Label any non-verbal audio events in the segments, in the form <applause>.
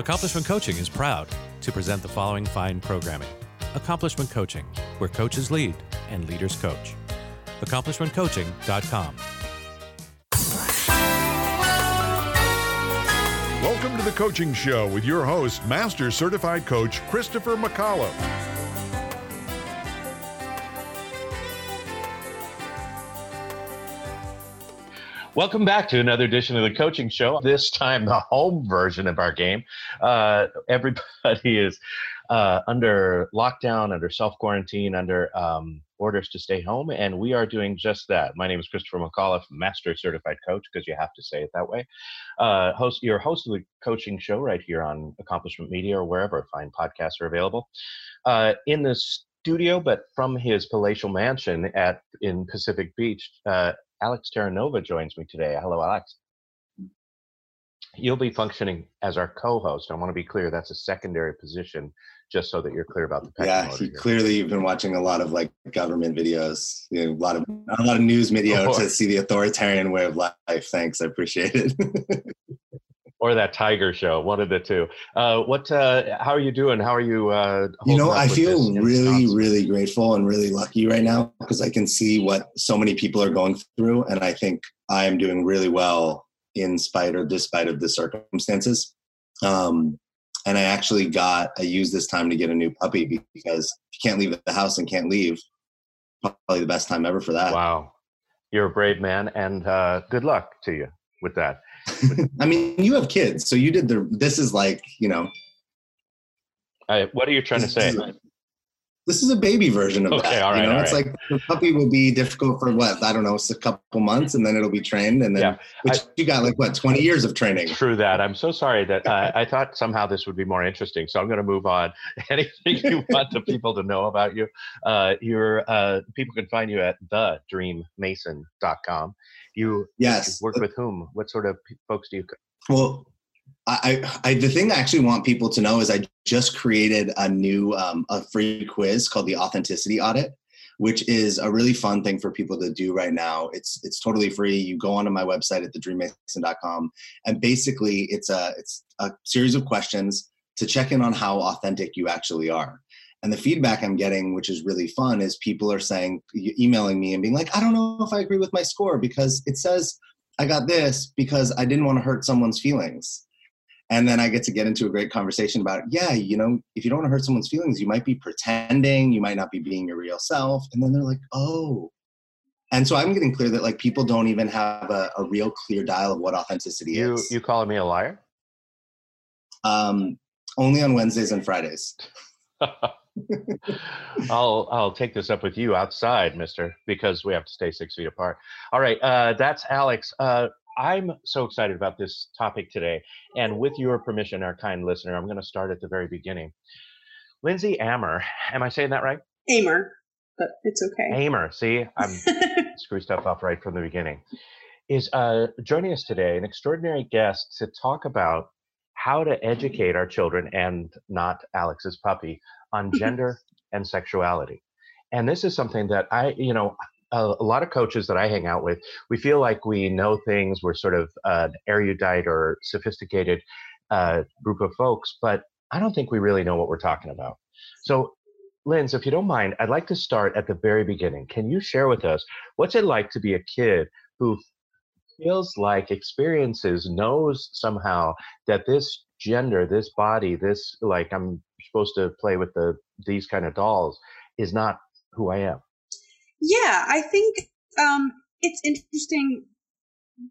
Accomplishment Coaching is proud to present the following fine programming Accomplishment Coaching, where coaches lead and leaders coach. AccomplishmentCoaching.com. Welcome to the Coaching Show with your host, Master Certified Coach Christopher McAuliffe. Welcome back to another edition of the Coaching Show. This time, the home version of our game. Uh, everybody <laughs> is uh, under lockdown, under self quarantine, under um, orders to stay home, and we are doing just that. My name is Christopher McAuliffe, Master Certified Coach, because you have to say it that way. Uh, host, your host of the Coaching Show right here on Accomplishment Media or wherever fine podcasts are available. Uh, in the studio, but from his palatial mansion at in Pacific Beach, uh, Alex Terranova joins me today. Hello, Alex. You'll be functioning as our co-host. I want to be clear; that's a secondary position, just so that you're clear about the Yeah, clearly you've been watching a lot of like government videos, you know, a lot of a lot of news video Oh. to see the authoritarian way of life. Thanks, I appreciate it. <laughs> or that Tiger Show, one of the two. Uh, what? Uh, how are you doing? How are you? Uh, you know, I feel really, really grateful and really lucky right now because I can see what so many people are going through, and I think I am doing really well in spite or despite of the circumstances. Um, and I actually got I used this time to get a new puppy because if you can't leave the house and can't leave, probably the best time ever for that. Wow, you're a brave man, and uh, good luck to you with that. I mean, you have kids, so you did the. This is like you know. What are you trying to this say? is a- This is a baby version of Okay, that. all right, you know, all it's right. like the puppy will be difficult for what I don't know, it's a couple months, and then it'll be trained, and then Yeah, which you got like what twenty years of training. True that. I'm so sorry that uh, <laughs> I thought somehow this would be more interesting. So I'm going to move on. <laughs> Anything you want the <laughs> people to know about you, uh, your uh, people can find you at thedreammason.com. You Yes. work with whom? What sort of folks do you? Well, I, I, I the thing I actually want people to know is I just created a new um, a free quiz called the Authenticity Audit, which is a really fun thing for people to do right now. It's it's totally free. You go onto my website at thedreammason.com, and basically it's a it's a series of questions to check in on how authentic you actually are. And the feedback I'm getting, which is really fun, is people are saying, emailing me and being like, I don't know if I agree with my score because it says I got this because I didn't want to hurt someone's feelings. And then I get to get into a great conversation about, yeah, you know, if you don't want to hurt someone's feelings, you might be pretending, you might not be being your real self. And then they're like, oh. And so I'm getting clear that like people don't even have a, a real clear dial of what authenticity You is. you calling me a liar? um, only on Wednesdays and Fridays. <laughs> <laughs> I'll I'll take this up with you outside, Mister, because we have to stay six feet apart. All right, uh, that's Alex. Uh, I'm so excited about this topic today, and with your permission, our kind listener, I'm going to start at the very beginning. Lindsay Ammer, am I saying that right? Aimer, but it's okay. Amer. See, I'm <laughs> screw stuff up right from the beginning. Is uh, joining us today an extraordinary guest to talk about how to educate our children and not Alex's puppy on gender and sexuality. And this is something that I, you know, a, a lot of coaches that I hang out with, we feel like we know things. We're sort of uh, erudite or sophisticated uh, group of folks, but I don't think we really know what we're talking about. So, Lindz, if you don't mind, I'd like to start at the very beginning. Can you share with us what's it like to be a kid who feels like experiences, knows somehow that this gender, this body, this like I'm supposed to play with the these kind of dolls is not who I am. yeah, I think um, it's interesting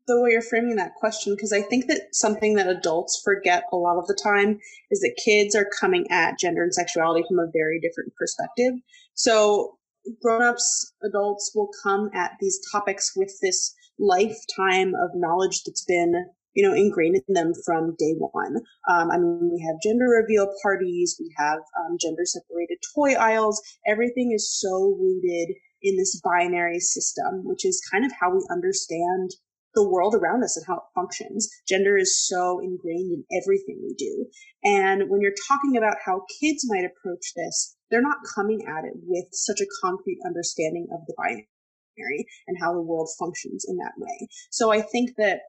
the way you're framing that question because I think that something that adults forget a lot of the time is that kids are coming at gender and sexuality from a very different perspective. So grown-ups, adults will come at these topics with this lifetime of knowledge that's been you know ingrained in them from day one. Um, I mean, we have gender reveal parties, we have um, gender separated toy aisles. Everything is so rooted in this binary system, which is kind of how we understand the world around us and how it functions. Gender is so ingrained in everything we do. And when you're talking about how kids might approach this, they're not coming at it with such a concrete understanding of the binary and how the world functions in that way. So I think that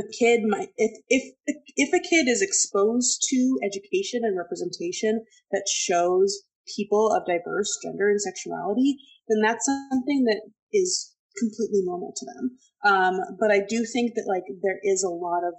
a kid might if if if a kid is exposed to education and representation that shows people of diverse gender and sexuality, then that's something that is completely normal to them. Um, but I do think that like there is a lot of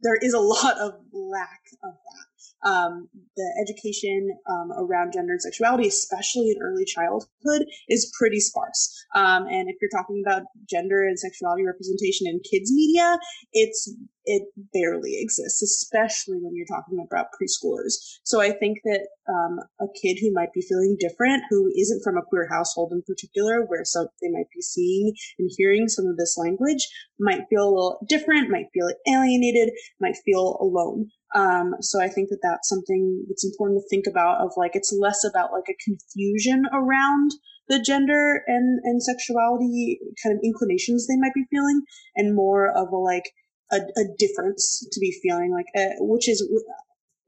there is a lot of lack of that um, the education um, around gender and sexuality, especially in early childhood, is pretty sparse. Um, and if you're talking about gender and sexuality representation in kids media, it's it barely exists, especially when you're talking about preschoolers. So I think that um, a kid who might be feeling different, who isn't from a queer household in particular, where so they might be seeing and hearing some of this language, might feel a little different, might feel alienated, might feel alone. Um, so I think that that's something that's important to think about of like, it's less about like a confusion around the gender and, and sexuality kind of inclinations they might be feeling and more of a like a, a difference to be feeling like, uh, which is,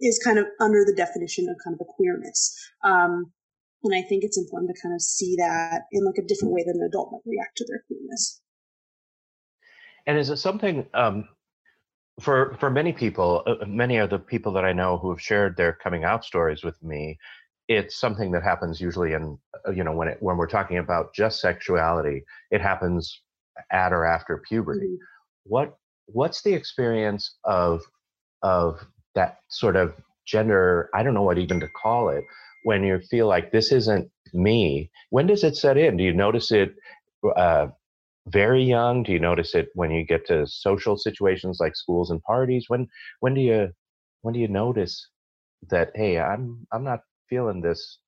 is kind of under the definition of kind of a queerness. Um, and I think it's important to kind of see that in like a different way than an adult might react to their queerness. And is it something um, for for many people, uh, uh, many of the people that I know who have shared their coming out stories with me, it's something that happens usually in uh, you know when it when we're talking about just sexuality, it happens at or after puberty. Mm-hmm. What what's the experience of of that sort of gender? I don't know what even to call it. When you feel like this isn't me, when does it set in? Do you notice it uh, very young? Do you notice it when you get to social situations like schools and parties? When when do you when do you notice that hey, I'm I'm not feeling this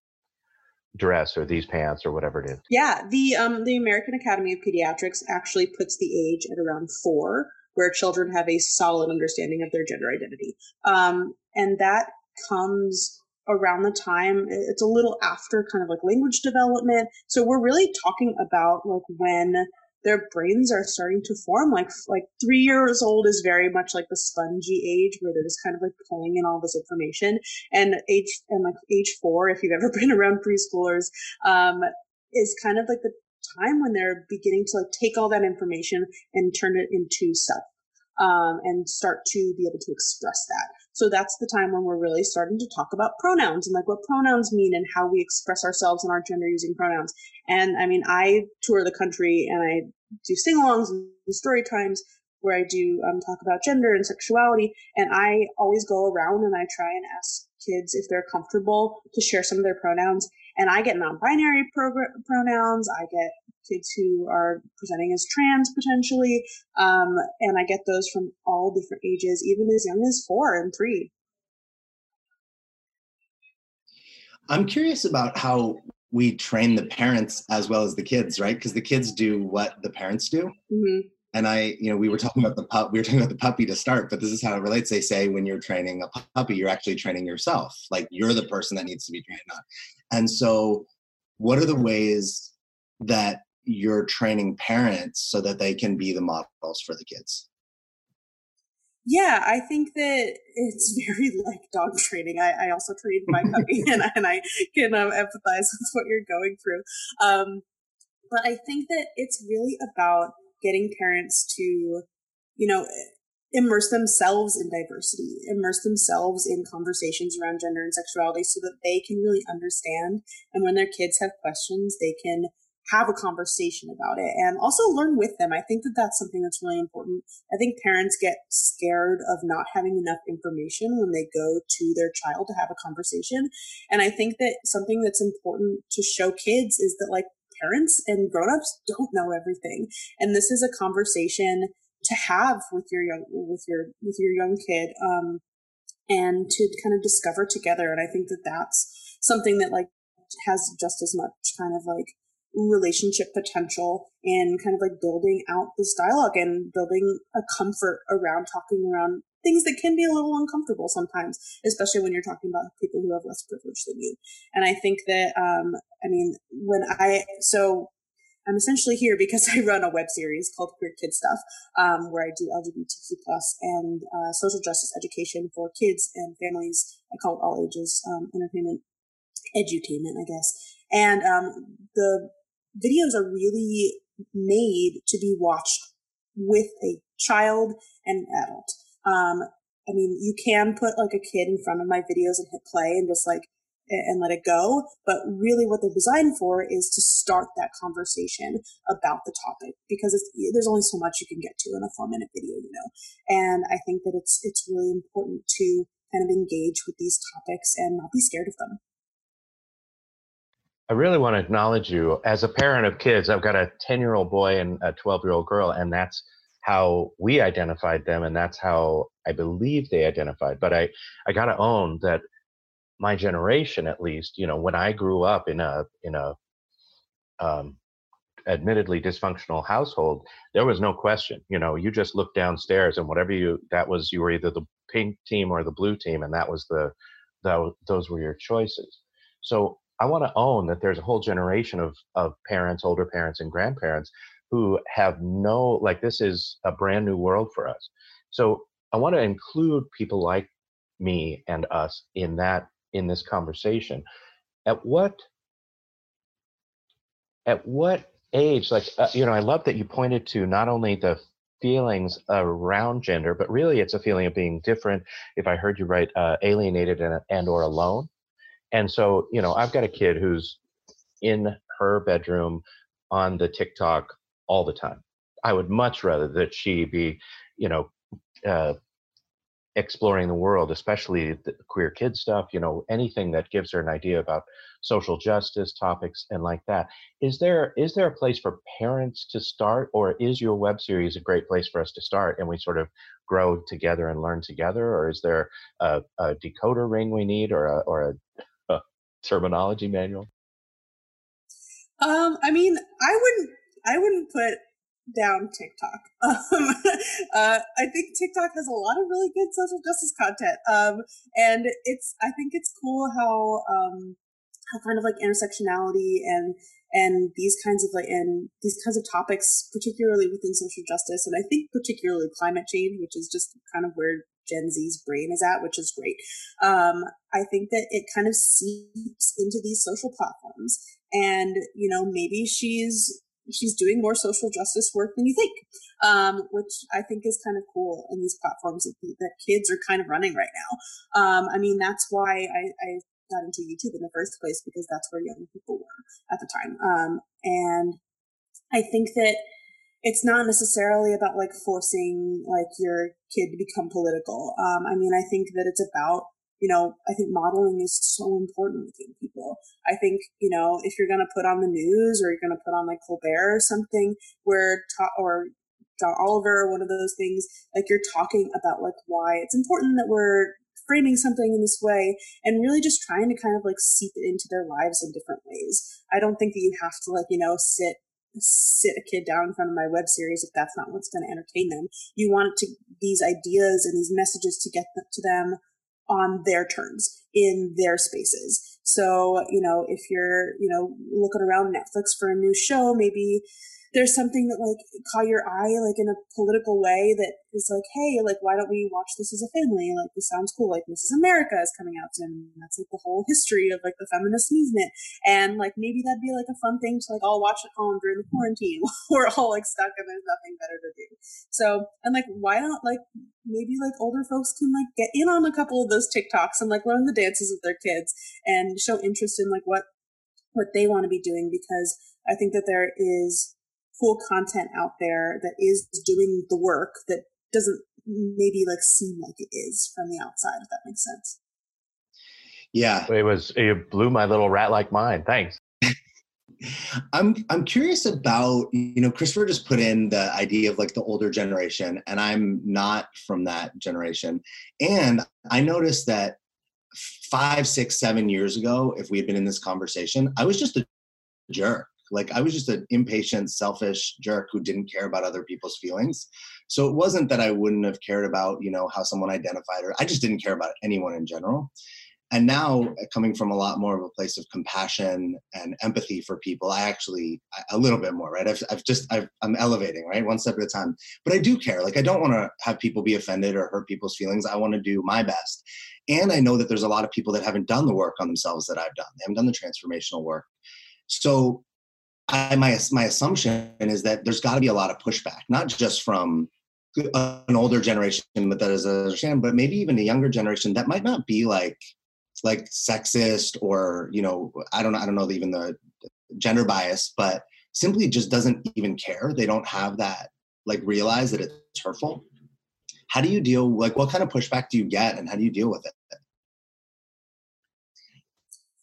dress or these pants or whatever it is? Yeah, the um the American Academy of Pediatrics actually puts the age at around 4 where children have a solid understanding of their gender identity. Um and that comes around the time it's a little after kind of like language development so we're really talking about like when their brains are starting to form. Like like three years old is very much like the spongy age where they're just kind of like pulling in all this information. And age and like age four, if you've ever <laughs> been around preschoolers, um, is kind of like the time when they're beginning to like take all that information and turn it into self. Um, and start to be able to express that. So that's the time when we're really starting to talk about pronouns and like what pronouns mean and how we express ourselves and our gender using pronouns. And I mean, I tour the country and I do sing-alongs and story times where I do um, talk about gender and sexuality. And I always go around and I try and ask kids if they're comfortable to share some of their pronouns. And I get non-binary pronouns. I get kids who are presenting as trans potentially. Um, and I get those from all different ages, even as young as four and three. I'm curious about how we train the parents as well as the kids, right? Because the kids do what the parents do. Mm-hmm. And I, you know, we were talking about the pup. We were talking about the puppy to start, but this is how it relates. They say when you're training a puppy, you're actually training yourself. Like you're the person that needs to be trained on. And so, what are the ways that you're training parents so that they can be the models for the kids? Yeah, I think that it's <laughs> very like dog training. I, I also trained my <laughs> puppy, and, and I can um, empathize <laughs> with what you're going through. Um, but I think that it's really about getting parents to, you know, immerse themselves in diversity, immerse themselves in conversations around gender and sexuality so that they can really understand. And when their kids have questions, they can have a conversation about it and also learn with them. I think that that's something that's really important. I think parents get scared of not having enough information when they go to their child to have a conversation. And I think that something that's important to show kids is that like parents and grown-ups don't know everything. And this is a conversation to have with your young with your with your young kid um and to kind of discover together and i think that that's something that like has just as much kind of like relationship potential in kind of like building out this dialogue and building a comfort around talking around things that can be a little uncomfortable sometimes, especially when you're talking about people who have less privilege than you. And I think that, um, I mean, when I, so I'm essentially here because <laughs> I run a web series called Queer Kid Stuff, um, where I do LGBTQ plus and uh, social justice education for kids and families. I call it all ages um, entertainment, edutainment, I guess. And um, the videos are really made to be watched with a child and adult. Um, I mean, you can put like a kid in front of my videos and hit play and just like and let it go. But really, what they're designed for is to start that conversation about the topic because there's only so much you can get to in a four minute video, you know. And I think that it's it's really important to kind of engage with these topics and not be scared of them. I really want to acknowledge you as a parent of kids. I've got a 10 year old boy and a 12 year old girl, and that's how we identified them, and that's how I believe they identified. But I, I got to own that my generation, at least, you know, when I grew up in a in a um, admittedly dysfunctional household, there was no question. You know, you just looked downstairs, and whatever you that was, you were either the pink team or the blue team, and that was the that, those were your choices. So I want to own that there's a whole generation of of parents, older parents, and grandparents who have no like this is a brand new world for us. So I want to include people like me and us in that in this conversation. At what at what age like uh, you know i love that you pointed to not only the feelings around gender but really it's a feeling of being different if i heard you right uh, alienated and, and or alone and so, you know, I've got a kid who's in her bedroom on the TikTok all the time. I would much rather that she be, you know, uh, exploring the world, especially the queer kid stuff, you know, anything that gives her an idea about social justice topics and like that. Is there is there a place for parents to start, or is your web series a great place for us to start and we sort of grow together and learn together, or is there a, a decoder ring we need, or a, or a terminology manual? Um, I mean, I wouldn't, I wouldn't put down TikTok. <laughs> Um, uh, I think TikTok has a lot of really good social justice content. Um, and it's, I think it's cool how, um, how kind of like intersectionality and, and these kinds of like, and these kinds of topics, particularly within social justice, and I think particularly climate change, which is just kind of where Gen Z's brain is at, which is great. Um, I think that it kind of seeps into these social platforms, and you know maybe she's she's doing more social justice work than you think, um, which I think is kind of cool in these platforms that, that kids are kind of running right now. Um, I mean, that's why I, I, got into YouTube in the first place because that's where young people were at the time. Um, and I think that it's not necessarily about like forcing like your kid to become political. Um, I mean, I think that it's about you know, I think modeling is so important with young people. I think, you know, if you're going to put on the news or you're going to put on like Colbert or something where, ta- or John Oliver, one of those things, like you're talking about like why it's important that we're framing something in this way and really just trying to kind of like seep it into their lives in different ways. I don't think that you have to like, you know, sit sit a kid down in front of my web series if that's not what's going to entertain them. You want to these ideas and these messages to get to them on their terms in their spaces. So, you know, if you're, you know, looking around Netflix for a new show, maybe there's something that like caught your eye like in a political way that is like hey like why don't we watch this as a family? Like this sounds cool. Like mrs america is coming out soon. That's like the whole history of like the feminist movement. And like maybe that'd be like a fun thing to like all watch at home during the quarantine <laughs> we're all like stuck and there's nothing better to do. So and like why not like maybe like older folks can like get in on a couple of those tiktoks and like learn the dances of their kids and show interest in like what what they want to be doing because I think that there is cool content out there that is doing the work that doesn't maybe like seem like it is from the outside, if that makes sense. Yeah. It was it blew my little rat like mind. Thanks. <laughs> I'm I'm curious about you know Christopher just put in the idea of like the older generation and I'm not from that generation and I noticed that five six seven years ago if we had been in this conversation I was just a jerk like I was just an impatient, selfish jerk who didn't care about other people's feelings. So it wasn't that I wouldn't have cared about, you know, how someone identified or I just didn't care about anyone in general. And now uh, coming from a lot more of a place of compassion and empathy for people, I actually a little bit more, right? I've, I've just i am elevating, right, one step at a time. But I do care. Like I don't want to have people be offended or hurt people's feelings. I want to do my best. And I know that there's a lot of people that haven't done the work on themselves that I've done. They haven't done the transformational work. So I, my my assumption is that there's got to be a lot of pushback, not just from an older generation but that is understand, but maybe even a younger generation that might not be like like sexist or you know I don't know I don't know even the gender bias, but simply just doesn't even care. They don't have that like realize that it's hurtful. How do you deal like what kind of pushback do you get and how do you deal with it?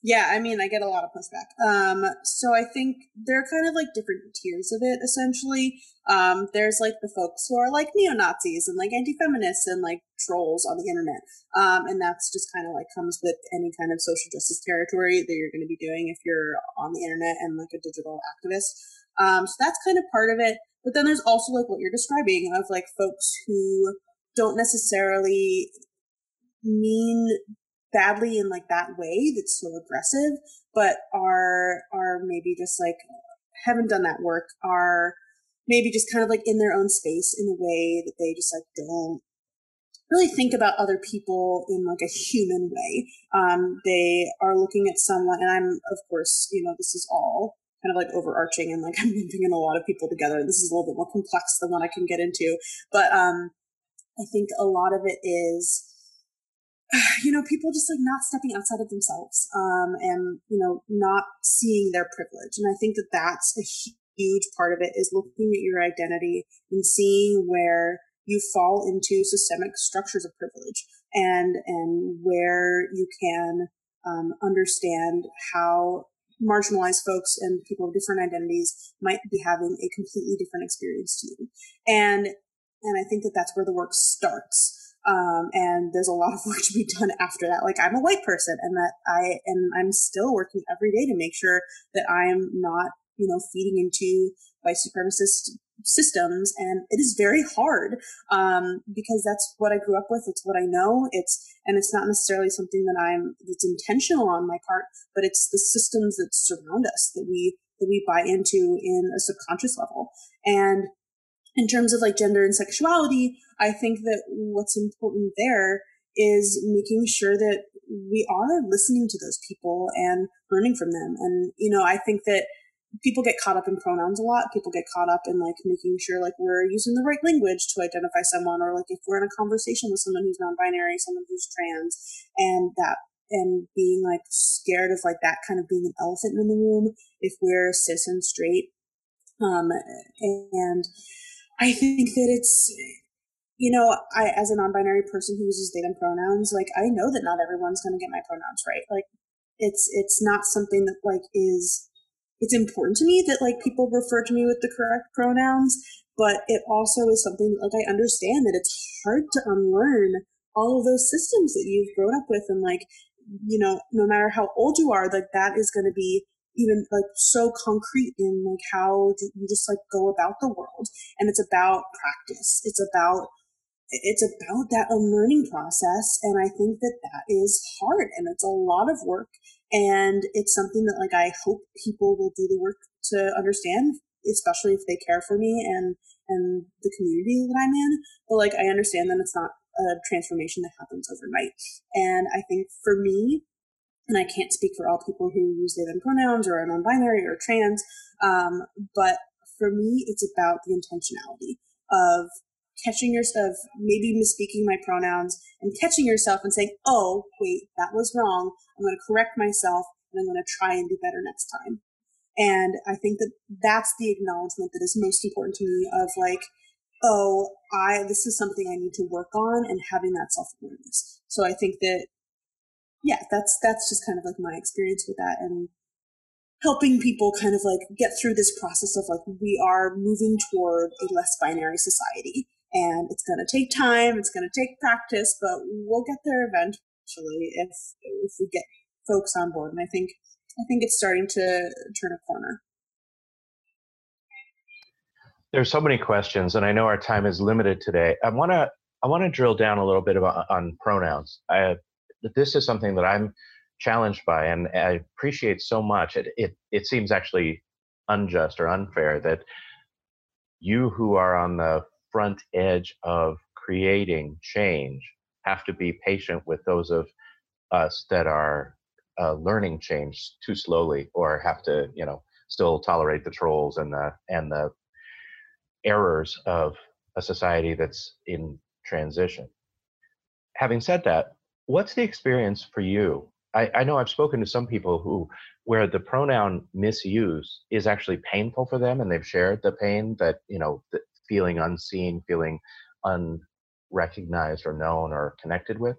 Yeah, I mean, I get a lot of pushback. Um, so I think there are kind of like different tiers of it, essentially. Um, there's like the folks who are like neo Nazis and like anti feminists and like trolls on the internet. Um, and that's just kind of like comes with any kind of social justice territory that you're going to be doing if you're on the internet and like a digital activist. Um, so that's kind of part of it. But then there's also like what you're describing of like folks who don't necessarily mean badly in like that way that's so aggressive, but are are maybe just like haven't done that work, are maybe just kind of like in their own space in a way that they just like don't really think about other people in like a human way. Um, they are looking at someone, and I'm of course, you know, this is all kind of like overarching and like <laughs> I'm in a lot of people together. This is a little bit more complex than what I can get into, but um, I think a lot of it is <sighs> you know, people just like not stepping outside of themselves, um, and you know, not seeing their privilege. And I think that that's a huge part of it is looking at your identity and seeing where you fall into systemic structures of privilege and and where you can um, understand how marginalized folks and people of different identities might be having a completely different experience to you and and i think that that's where the work starts um, and there's a lot of <laughs> work to be done after that. Like I'm a white person and that I am, I'm still working every day to make sure that I am not, you know, feeding into white supremacist systems. And it is very hard, um, because that's what I grew up with. It's what I know. It's, and it's not necessarily something that I'm, that's intentional on my part, but it's the systems that surround us that we, that we buy into in a subconscious level. And in terms of like gender and sexuality, I think that what's important there is making sure that we are listening to those people and learning from them. And, you know, I think that people get caught up in pronouns a lot. People get caught up in like making sure like we're using the right language to identify someone or like if we're in a conversation with someone who's non-binary, someone who's trans and that and being like scared of like that kind of being an elephant in the room if we're cis and straight. Um, and I think that it's, you know, I, as a non-binary person who uses they them pronouns, like I know that not everyone's going to get my pronouns right. Like it's, it's not something that like is, it's important to me that like people refer to me with the correct pronouns, but it also is something like I understand that it's hard to unlearn all of those systems that you've grown up with and like, you know, no matter how old you are, like that is going to be even like so concrete in like how you just like go about the world. And it's about practice. It's about it's about that unlearning process. And i think that that is hard. And it's a lot of work. And it's something that like i hope people will do the work to understand especially if they care for me and and the community that i'm in. But like i understand that it's not a transformation that happens overnight. And i think for me and I can't speak for all people who use they them pronouns or are non-binary or trans, um, but for me, it's about the intentionality of catching yourself, maybe misspeaking my pronouns, and catching yourself and saying, "Oh, wait, that was wrong. I'm going to correct myself, and I'm going to try and do better next time." And I think that that's the acknowledgement that is most important to me of like, oh, I this is something I need to work on, and having that self awareness. So I think that yeah, that's that's just kind of like my experience with that and helping people kind of like get through this process of like we are moving toward a less binary society and it's going to take time it's going to take practice but we'll get there eventually if if we get folks on board and i think i think it's starting to turn a corner. There's so many questions and i know our time is limited today. I want to i want to drill down a little bit about on pronouns. I this is something that I'm challenged by, and I appreciate so much. It it it seems actually unjust or unfair that you who are on the front edge of creating change have to be patient with those of us that are uh, learning change too slowly or have to you know still tolerate the trolls and the and the errors of a society that's in transition. Having said that, what's the experience for you? I, I know I've spoken to some people who where the pronoun misuse is actually painful for them and they've shared the pain that you know feeling unseen feeling unrecognized or known or connected with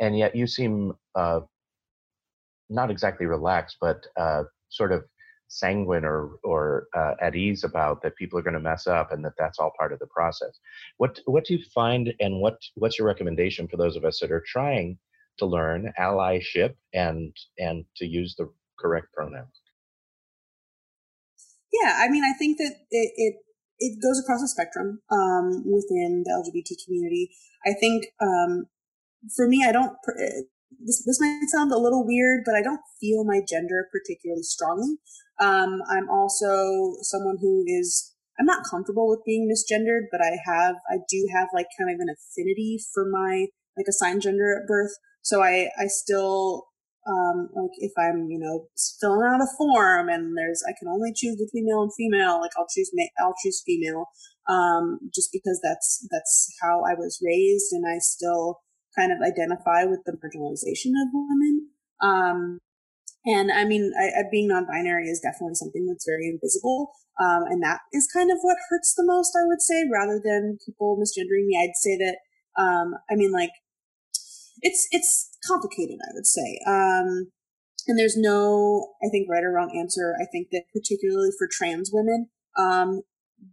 and yet you seem uh, not exactly relaxed but uh, sort of sanguine or or uh, at ease about that people are going to mess up and that that's all part of the process. What what do you find and what what's your recommendation for those of us that are trying to learn allyship and and to use the correct pronouns? Yeah i mean i think that it it, it goes across the spectrum um, within the lgbt community. I think um, for me i don't eh, this, this might sound a little weird, but I don't feel my gender particularly strongly. Um, I'm also someone who is, I'm not comfortable with being misgendered, but I have, I do have like kind of an affinity for my, like assigned gender at birth. So I, I still, um, like if I'm, you know, filling out a form and there's, I can only choose between male and female, like I'll choose, ma- I'll choose female, um, just because that's, that's how I was raised and I still, kind of identify with the marginalization of women. Um, and I mean, I, I, being non-binary is definitely something that's very invisible, um, and that is kind of what hurts the most, I would say, rather than people misgendering me. I'd say that, um, I mean, like, it's it's complicated. I would say, um, and there's no, I think, right or wrong answer. I think that particularly for trans women, um,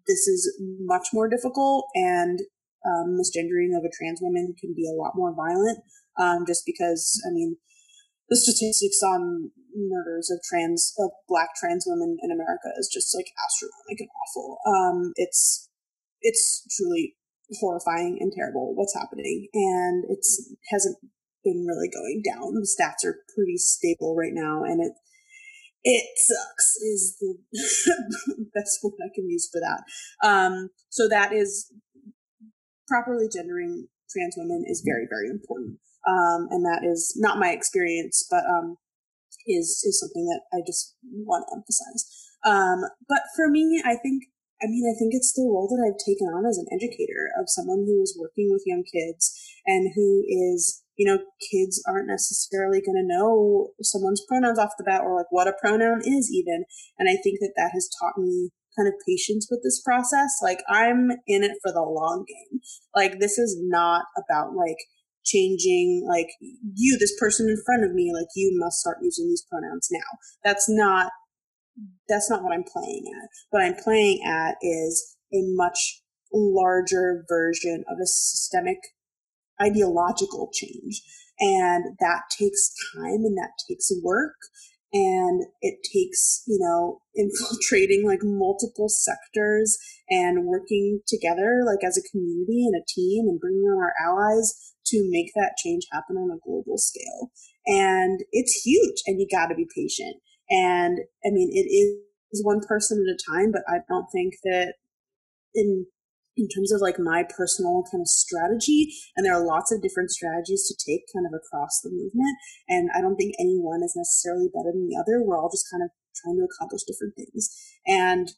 this is much more difficult, and um, misgendering of a trans woman can be a lot more violent, um, just because, I mean, the statistics on murders of trans, of black trans women in America is just like astronomical and awful. Um, it's, it's truly horrifying and terrible what's happening. And it's, hasn't been really going down. The stats are pretty stable right now and it, it sucks is the <laughs> best word I can use for that. Um, so that is properly gendering trans women is very, very important. Um, and that is not my experience, but um, is is something that I just want to emphasize. Um, but for me, I think, I mean, I think it's the role that I've taken on as an educator of someone who is working with young kids and who is, you know, kids aren't necessarily going to know someone's pronouns off the bat or like what a pronoun is even. And I think that that has taught me kind of patience with this process. Like I'm in it for the long game. Like this is not about like changing like you, this person in front of me, like you must start using these pronouns now. That's not that's not what I'm playing at. What I'm playing at is a much larger version of a systemic ideological change. And that takes time and that takes work and it takes you know <laughs> infiltrating like multiple sectors and working together like as a community and a team and bringing on our allies to make that change happen on a global scale. And it's huge and you got to be patient. And i mean it is one person at a time but i don't think that in in terms of like my personal kind of strategy and there are lots of different strategies to take kind of across the movement and i don't think any one is necessarily better than the other. We're all just kind of trying to accomplish different things. And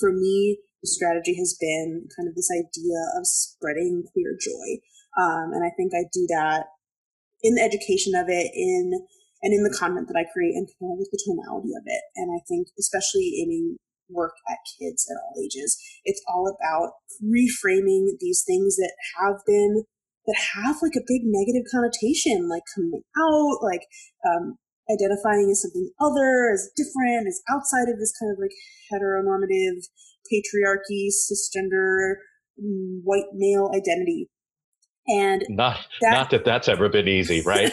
for me the strategy has been kind of this idea of spreading queer joy um, and i think i do that in the education of it in and in the content that i create and kind of with the tonality of it and i think especially aiming work at kids at all ages. It's all about reframing these things that have been that have like a big negative connotation, like coming out, like um, identifying as something other, as different, as outside of this kind of like heteronormative patriarchy, cisgender, mm, white male identity. And not that, not that that's ever been easy, <laughs> right?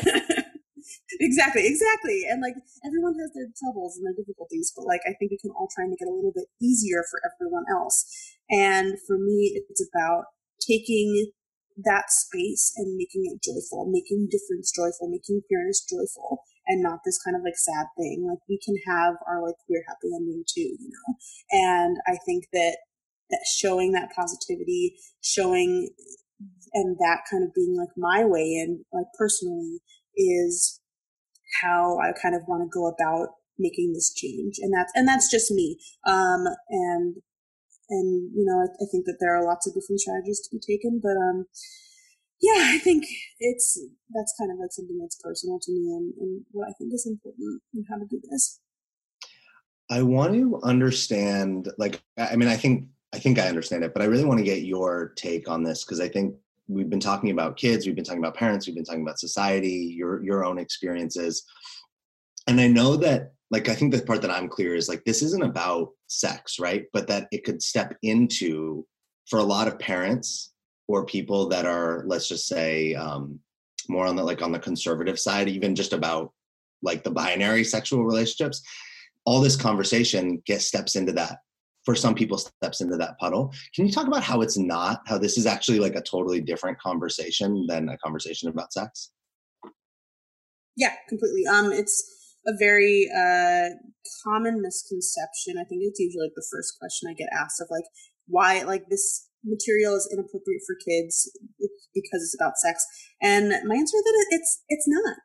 exactly, exactly. And like everyone has their troubles and their difficulties, but like I think we can all try and make it a little bit easier for everyone else. And for me, it's about taking that space and making it joyful, making difference joyful, making queerness joyful, and not this kind of like sad thing. Like we can have our like queer happy ending too, you know? And I think that that showing that positivity, showing and that kind of being like my way in, like personally, is how I kind of want to go about making this change. And that's, and that's just me. Um, and, and you know, I, I, think that there are lots of different strategies to be taken, but um, yeah, I think it's that's kind of like something that's personal to me and, and what I think is important and how to do this. I want to understand, like, I mean, I think I think I understand it, but I really want to get your take on this because I think we've been talking about kids, we've been talking about parents, we've been talking about society, your your own experiences. And I know that like I think the part that I'm clear is like this isn't about sex, right? But that it could step into for a lot of parents or people that are let's just say um more on the like on the conservative side even just about like the binary sexual relationships all this conversation gets steps into that for some people steps into that puddle. Can you talk about how it's not how this is actually like a totally different conversation than a conversation about sex? Yeah completely. Um it's a very uh common misconception. I think it's usually like the first question i get asked of like why like this material is inappropriate for kids because it's about sex. And my answer is that it's it's not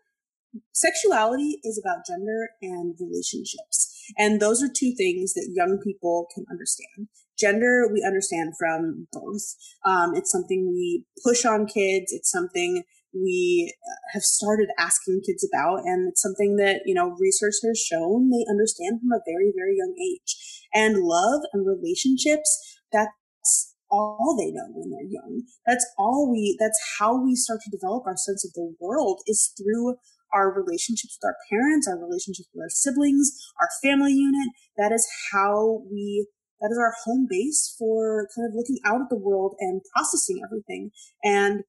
sexuality is about gender and relationships. And those are two things that young people can understand. Gender, we understand from birth. Um, it's something we push on kids. It's something we uh, have started asking kids about. And it's something that, you know, research has shown they understand from a very, very young age. And love and relationships, that's all they know when they're young. That's all we, that's how we start to develop our sense of the world is through our relationships with our parents, our relationships with our siblings, our family unit. That is how we, that is our home base for kind of looking out at the world and processing everything. And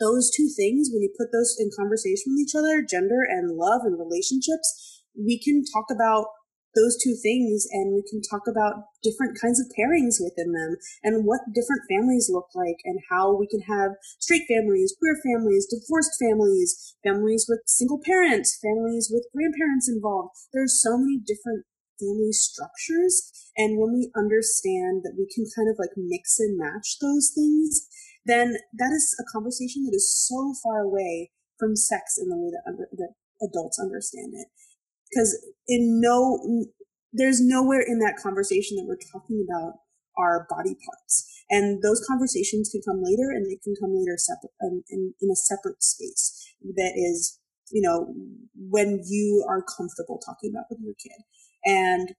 those two things, when you put those in conversation with each other, gender and love and relationships, we can talk about those two things and we can talk about different kinds of pairings within them and what different families look like and how we can have straight families, queer families, divorced families, families with single parents, families with grandparents involved. There's so many different family structures. And when we understand that we can kind of like mix and match those things, then that is a conversation that is so far away from sex in the way that, under, that adults understand it because in no there's nowhere in that conversation that we're talking about our body parts. And those conversations can come later and they can come later separate um, in, in a separate space that is you know when you are comfortable talking about with your kid. And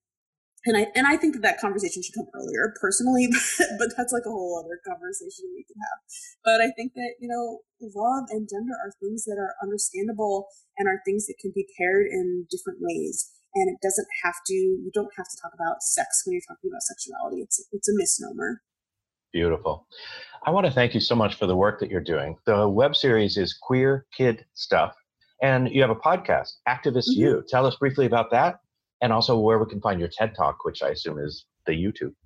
and I and I think that that conversation should come earlier personally, but, <laughs> but that's like a whole other conversation we can have. But I think that you know, love and gender are things that are understandable and are things that can be paired in different ways. And it doesn't have to. You don't have to talk about sex when you're talking about sexuality. It's it's a misnomer. Beautiful. I want to thank you so much for the work that you're doing. The web series is Queer Kid Stuff, and you have a podcast, Activist mm-hmm. You. Tell us briefly about that and also where we can find your TED Talk, which I assume is the YouTube.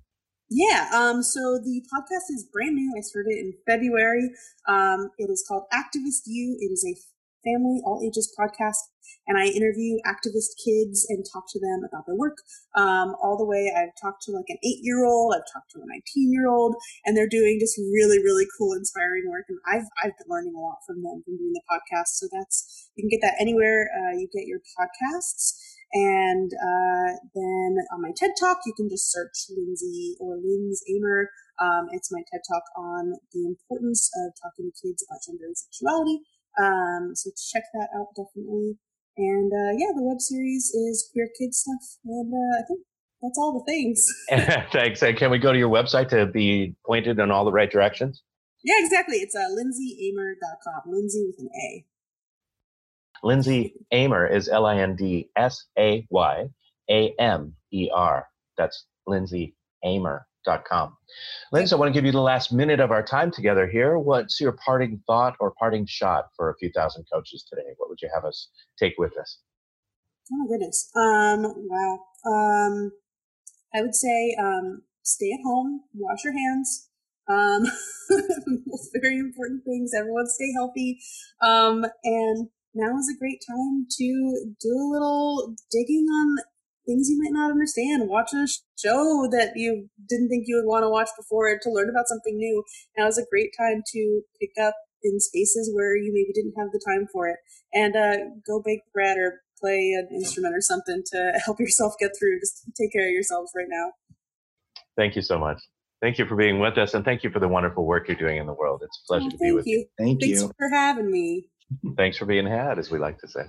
Yeah, um, so the podcast is brand new. I started in February. Um, it is called Activist You. It is a family, all ages podcast, and I interview activist kids and talk to them about their work. Um, all the way, I've talked to like an eight year old, I've talked to a 19 year old, and they're doing just really, really cool, inspiring work. And I've, I've been learning a lot from them from doing the podcast. So that's, you can get that anywhere uh, you get your podcasts. And uh, then on my TED Talk, you can just search Lindsay or Lindz Amer. Um, it's my TED Talk on the importance of talking to kids about gender and sexuality. Um, so check that out definitely. And uh, yeah, the web series is queer kid stuff, and uh, I think that's all the things. <laughs> <laughs> Thanks. And can we go to your website to be pointed in all the right directions? Yeah, exactly. It's uh, lindsayAmer.com. Lindsay with an A. Lindsay Amer is L I N D S A Y A M E R. That's Lindsay Amer.com. Lindsay, I want to give you the last minute of our time together here. What's your parting thought or parting shot for a few thousand coaches today? What would you have us take with us? Oh goodness. Um, wow. Um, I would say um, stay at home, wash your hands. Um, <laughs> very important things. Everyone stay healthy. Um, and now is a great time to do a little digging on things you might not understand. Watch a show that you didn't think you would want to watch before to learn about something new. Now is a great time to pick up in spaces where you maybe didn't have the time for it and uh, go bake bread or play an instrument or something to <laughs> help yourself get through. Just take care of yourselves right now. Thank you so much. Thank you for being with us, and thank you for the wonderful work you're doing in the world. It's a pleasure Oh, to be thank with you. Thank Thanks you. Thanks for having me. Thanks for being had, as we like to say.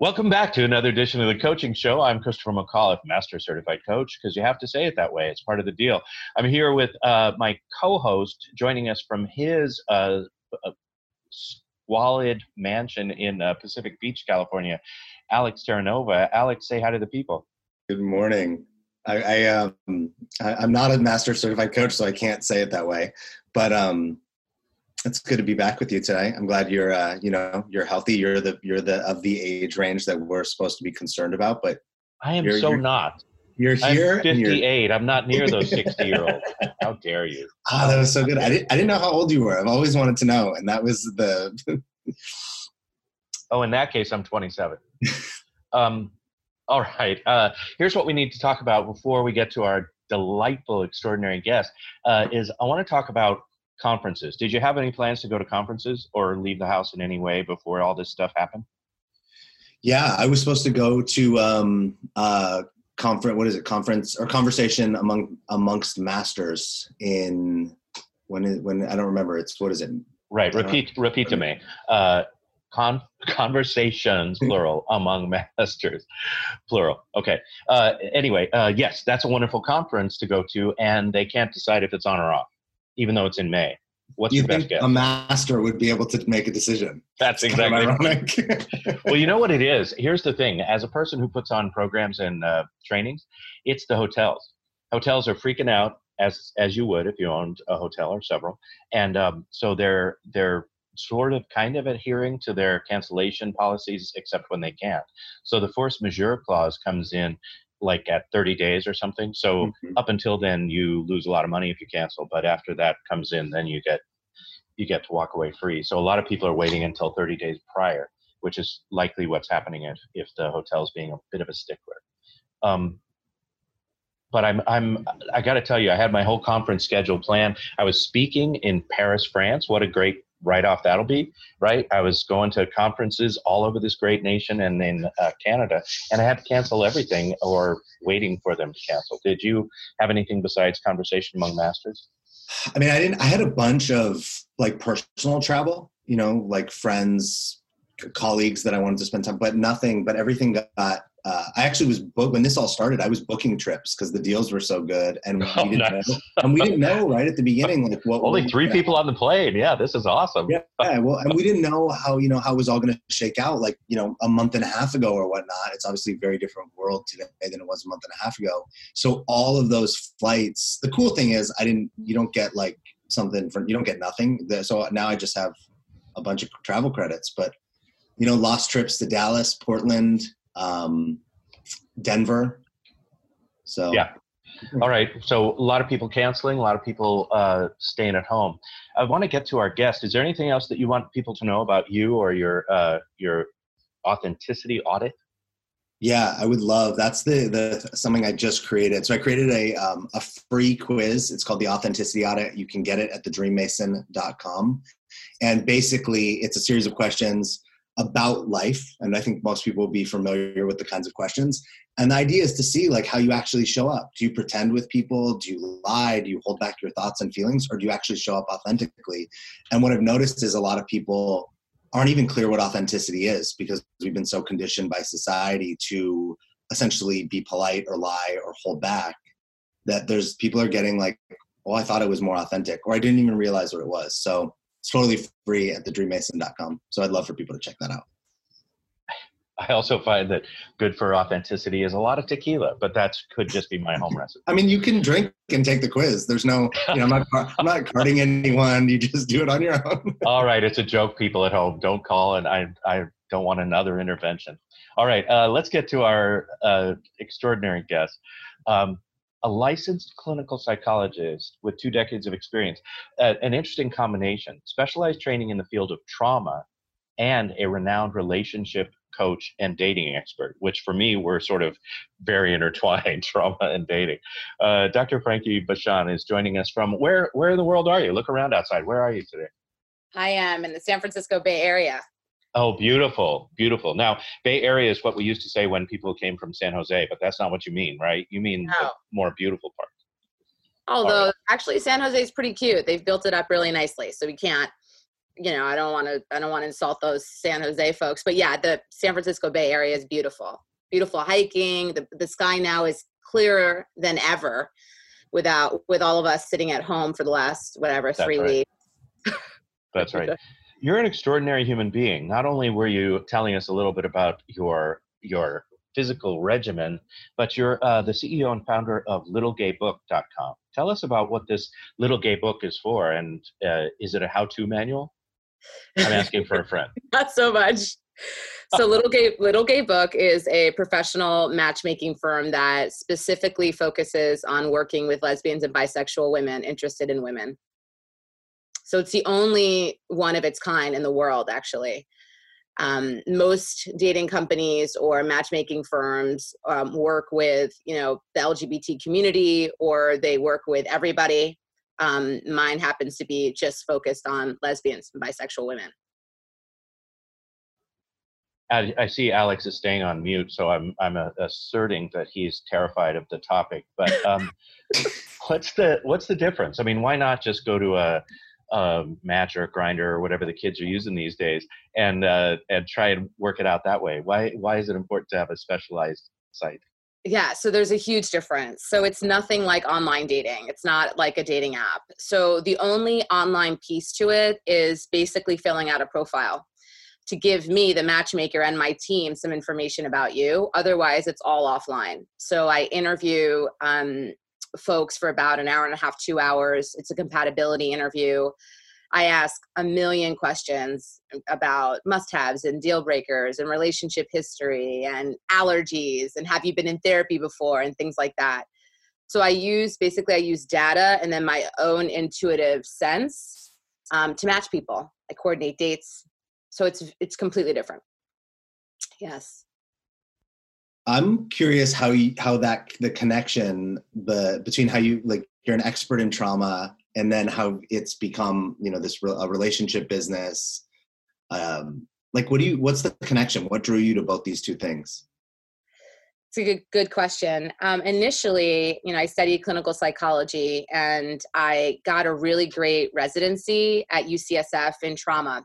Welcome back to another edition of the Coaching Show. I'm Christopher McAuliffe, Master Certified Coach, because you have to say it that way. It's part of the deal. I'm here with uh, my co-host, joining us from his uh, uh, squalid mansion in uh, Pacific Beach, California, Alex Terranova. Alex, say hi to the people. Good morning. I, I um I, I'm not a master certified coach, so I can't say it that way. But um, it's good to be back with you today. I'm glad you're uh, you know you're healthy. You're the you're the of the age range that we're supposed to be concerned about. But I am You're- so you're- not. you're here. I'm 58. I'm not near those <laughs> 60 year olds. How dare you? Ah, that was so good. I didn't I didn't know how old you were. I've always wanted to know, and that was the <laughs> Oh, in that case, I'm 27. <laughs> um, all right. Uh, here's what we need to talk about before we get to our delightful, extraordinary guest. Uh, is I want to talk about conferences. Did you have any plans to go to conferences or leave the house in any way before all this stuff happened? Yeah, I was supposed to go to um uh conference what is it conference or conversation among amongst masters in when is when I don't remember it's what is it Right. Repeat. Repeat to me. Uh, con- <laughs> conversations <laughs> plural among masters plural. Okay uh, anyway uh, yes that's a wonderful conference to go to and they can't decide if it's on or off even though it's in may. What's you your best think guess? a master would be able to make a decision? That's Kind of exactly ironic. <laughs> well you know what it is? Here's the thing. As a person who puts on programs and uh, trainings it's the hotels. Hotels are freaking out as as you would if you owned a hotel or several and um, so they're they're sort of kind of adhering to their cancellation policies except when they can't. So the force majeure clause comes in like at 30 days or something. So Mhm. up until then you lose a lot of money if you cancel but after that comes in then you get you get to walk away free. So a lot of people are waiting until 30 days prior which is likely what's happening if, if the hotel's being a bit of a stickler. Um, but i'm i'm i got to tell you i had my whole conference schedule planned. I was speaking in paris france. What a great write off that'll be right? I was going to conferences all over this great nation and in uh, canada and i had to cancel everything or waiting for them to cancel. Did you have anything besides conversation among masters? I mean I didn't I had a bunch of like personal travel you know like friends colleagues that I wanted to spend time but nothing but everything got uh, I actually was book when this all started. I was booking trips because the deals were so good, and we <laughs> Oh, didn't nice. know, and we didn't know right at the beginning like what only three people on the plane yeah this is awesome Yeah, yeah, well, and we didn't know how you know how it was all going to shake out. Like you know, a month and a half ago or whatnot. It's obviously a very different world today than it was a month and a half ago. So all of those flights. The cool thing is, I didn't. You don't get like something for. You don't get nothing. So now I just have a bunch of travel credits. But you know, lost trips to Dallas, Portland, um, Denver. So Yeah. All right. So a lot of people canceling, a lot of people uh, staying at home. I want to get to our guest. Is there anything else that you want people to know about you or your uh, your authenticity audit? Yeah, I would love. That's the the something I just created. So I created a um, a free quiz. It's called the Authenticity Audit. You can get it at thedreammason.com. And basically, it's a series of questions about life. And I think most people will be familiar with the kinds of questions. And the idea is to see like how you actually show up. Do you pretend with people? Do you lie? Do you hold back your thoughts and feelings, or do you actually show up authentically? And what I've noticed is a lot of people aren't even clear what authenticity is because we've been so conditioned by society to essentially be polite or lie or hold back that there's people are getting like oh i thought it was more authentic or i didn't even realize what it was so it's totally free at thedreammason.com so i'd love for people to check that out I also find that good for authenticity is a lot of tequila, but that could just be my home recipe. <laughs> i mean you can drink and take the quiz there's no you know i'm not i'm not carding anyone you just do it on your own <laughs> All right, it's a joke, people at home. Don't call, and I I don't want another intervention. All right, uh, let's get to our uh, extraordinary guest. Um, a licensed clinical psychologist with two decades of experience, uh, an interesting combination, specialized training in the field of trauma, and a renowned relationship coach and dating expert, which for me were sort of very intertwined, <laughs> trauma and dating. Uh, Dr. Frankie Bashan is joining us from where? Where in the world are you? Look around outside. Where are you today? I am in the San Francisco Bay Area. Oh, beautiful, beautiful. Now, Bay Area is what we used to say when people came from San Jose, but that's not what you mean, right? You mean no. the more beautiful part. Although, right. actually, San Jose is pretty cute. They've built it up really nicely, so we can't. You know, I don't want to. I don't want to insult those San Jose folks, but yeah, the San Francisco Bay Area is beautiful. Beautiful hiking. The the sky now is clearer than ever, without with all of us sitting at home for the last whatever that's three right. weeks. that's right <laughs> you're an extraordinary human being. Not only were you telling us a little bit about your your physical regimen, but you're uh, the CEO and founder of LittleGayBook.com. Tell us about what this Little Gay Book is for, and uh, is it a how-to manual? I'm asking for a friend. <laughs> Not so much. So Little Gay Little Gay Book is a professional matchmaking firm that specifically focuses on working with lesbians and bisexual women interested in women. So it's the only one of its kind in the world, actually. Um, most dating companies or matchmaking firms um, work with, you know, the LGBT community, or they work with everybody. Um, mine happens to be just focused on lesbians and bisexual women. I, I see Alex is staying on mute, so I'm I'm asserting that he's terrified of the topic. But um, <laughs> what's the what's the difference? I mean, why not just go to a um, match or Grindr or whatever the kids are using these days and uh, and try and work it out that way. Why why is it important to have a specialized site? Yeah so there's a huge difference. So it's nothing like online dating. It's not like a dating app. So the only online piece to it is basically filling out a profile to give me the matchmaker and my team some information about you. Otherwise it's all offline. So i interview um, folks for about an hour and a half, two hours. It's a compatibility interview. I ask a million questions about must haves and deal breakers and relationship history and allergies and have you been in therapy before and things like that. So I use basically I use data and then my own intuitive sense um, to match people. I coordinate dates. So it's it's completely different. Yes. I'm curious how you how that the connection the between how you like you're an expert in trauma and then how it's become you know this a relationship business. Um, like, what do you? What's the connection? What drew you to both these two things? It's a good, good question. Um, initially, you know, I studied clinical psychology and I got a really great residency at UCSF in trauma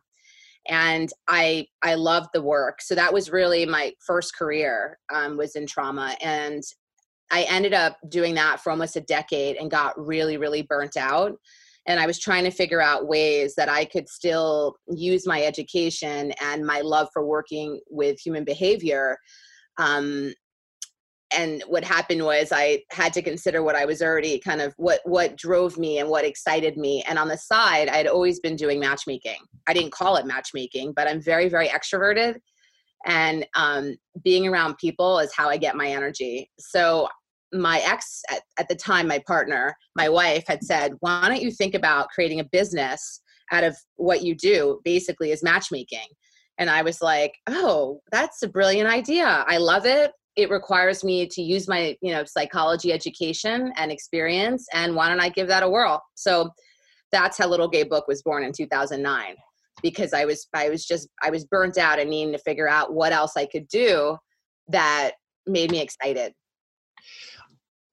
and i i loved the work. So that was really my first career um, was in trauma and i ended up doing that for almost a decade and got really really burnt out and i was trying to figure out ways that i could still use my education and my love for working with human behavior um, and what happened was i had to consider what i was already kind of what what drove me and what excited me and on the side i had always been doing matchmaking. I didn't call it matchmaking but i'm very very extroverted and um, being around people is how i get my energy. So my ex at, at the time my partner my wife had said why don't you think about creating a business out of what you do basically is matchmaking? And I was like, oh, that's a brilliant idea. I love it it requires me to use my you know psychology education and experience and why don't i give that a whirl so that's how little gay book was born in 2009 because i was i was just i was burnt out and needing to figure out what else i could do that made me excited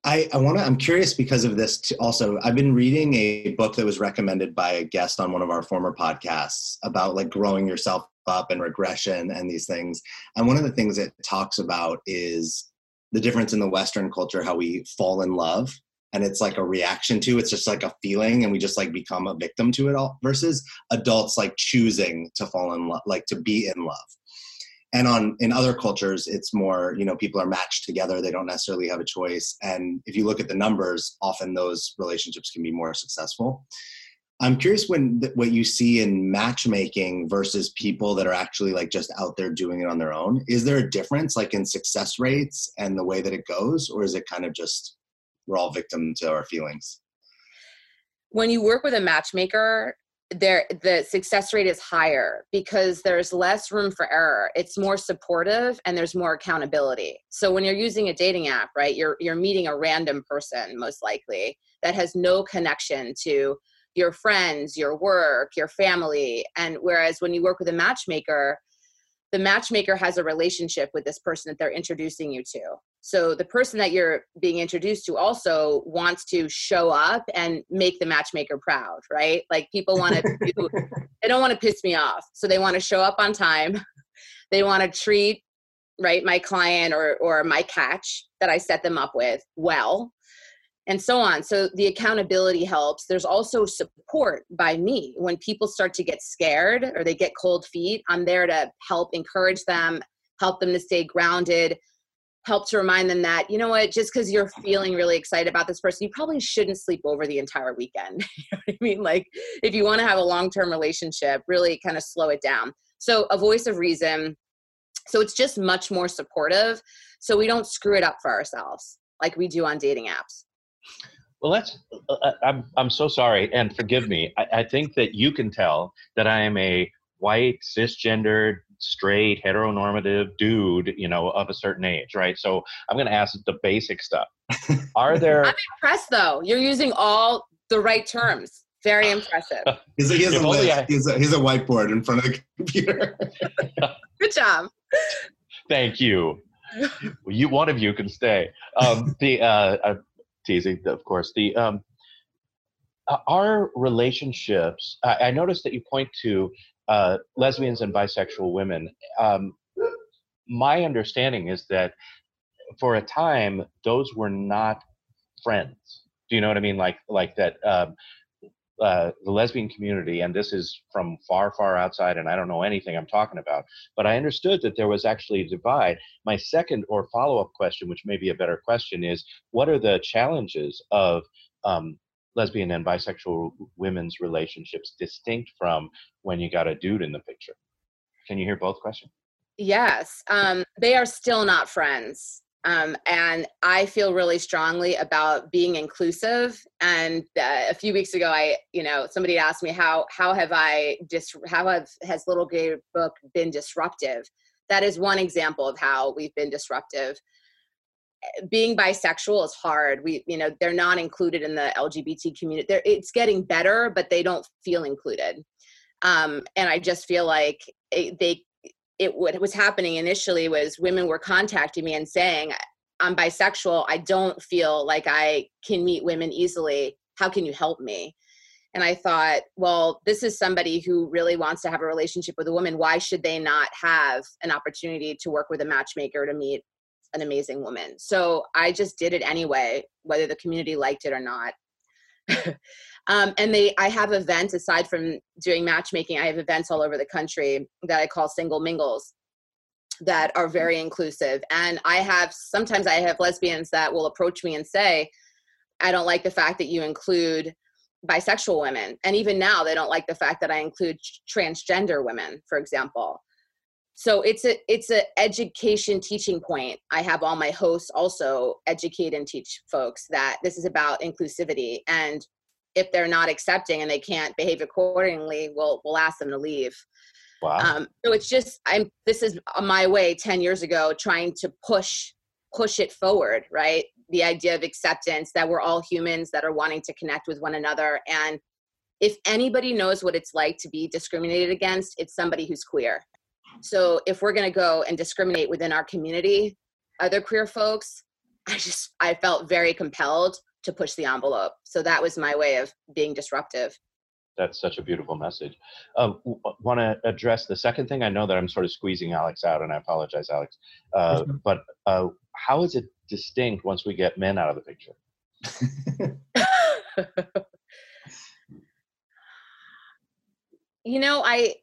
I, I want to, I'm curious because of this also. I've been reading a book that was recommended by a guest on one of our former podcasts about like growing yourself up and regression and these things. And one of the things it talks about is the difference in the Western culture, how we fall in love and it's like a reaction to it's just like a feeling and we just like become a victim to it all versus adults like choosing to fall in love like to be in love and on in other cultures it's more you know people are matched together they don't necessarily have a choice and if you look at the numbers often those relationships can be more successful I'm curious when what you see in matchmaking versus people that are actually like just out there doing it on their own. Is there a difference like in success rates and the way that it goes, or is it kind of just we're all victim to our feelings? When you work with a matchmaker, there the success rate is higher because there's less room for error it's more supportive and there's more accountability so when you're using a dating app right you're you're meeting a random person most likely that has no connection to your friends, your work, your family. And whereas when you work with a matchmaker, the matchmaker has a relationship with this person that they're introducing you to. So the person that you're being introduced to also wants to show up and make the matchmaker proud, right? Like people want to <laughs> do, they don't want to piss me off. So they want to show up on time. <laughs> They want to treat right my client or or my catch that I set them up with well and so on. So the accountability helps. There's also support by me. When people start to get scared or they get cold feet, I'm there to help encourage them, help them to stay grounded, help to remind them that, you know what, just because you're feeling really excited about this person, you probably shouldn't sleep over the entire weekend. <laughs> you know I mean? Like, if you want to have a long term relationship, really kind of slow it down. So, a voice of reason. So, it's just much more supportive. So, we don't screw it up for ourselves like we do on dating apps. Well, that's. Uh, uh, I'm. I'm so sorry, and forgive me. I, I think that you can tell that I am a white, cisgendered, straight, heteronormative dude, you know, of a certain age, right? So I'm going to ask the basic stuff. Are <laughs> there? I'm impressed, though. You're using all the right terms. Very impressive. <laughs> he's, a, he has a list. I... He's, a, he's a whiteboard in front of the computer. <laughs> Good job. Thank you. you one of you can stay. Um, the uh, uh, teasing, of course. The um, our relationships. I, I noticed that you point to uh, lesbians and bisexual women. Um, my understanding is that for a time those were not friends. Do you know what I mean? Like like that. Um, uh, the lesbian community, and this is from far, far outside, and I don't know anything I'm talking about, but I understood that there was actually a divide. My second or follow up question, which may be a better question, is what are the challenges of um, lesbian and bisexual women's relationships distinct from when you got a dude in the picture? Can you hear both questions? Yes, um, they are still not friends. Um, and I feel really strongly about being inclusive. And uh, a few weeks ago, I, you know, somebody asked me how how have I dis how have has Little Gay Book been disruptive? That is one example of how we've been disruptive. Being bisexual is hard. We, you know, they're not included in the LGBT community. They're, it's getting better, but they don't feel included. Um, and I just feel like it, they it what was happening initially was women were contacting me and saying i'm bisexual. I don't feel like i can meet women easily. How can you help me? And i thought well this is somebody who really wants to have a relationship with a woman. Why should they not have an opportunity to work with a matchmaker to meet an amazing woman? So i just did it anyway whether the community liked it or not <laughs> Um, and they, I have events aside from doing matchmaking. I have events all over the country that I call single mingles that are very inclusive. And I have sometimes I have lesbians that will approach me and say, "I don't like the fact that you include." bisexual women and even now they don't like the fact that i include transgender women for example so it's a it's a education teaching point i have all my hosts also educate and teach folks that this is about inclusivity and if they're not accepting and they can't behave accordingly, we'll we'll ask them to leave. Wow. Um, so it's just I'm this is my way 10 years ago trying to push push it forward, right? The idea of acceptance that we're all humans that are wanting to connect with one another. And if anybody knows what it's like to be discriminated against, it's somebody who's queer. So if we're going to go and discriminate within our community, other queer folks, I just I felt very compelled to push the envelope. So that was my way of being disruptive. That's such a beautiful message. Um, Want to address the second thing? I know that I'm sort of squeezing Alex out, and I apologize, Alex. Uh, but uh, how is it distinct once we get men out of the picture? <laughs> you know, I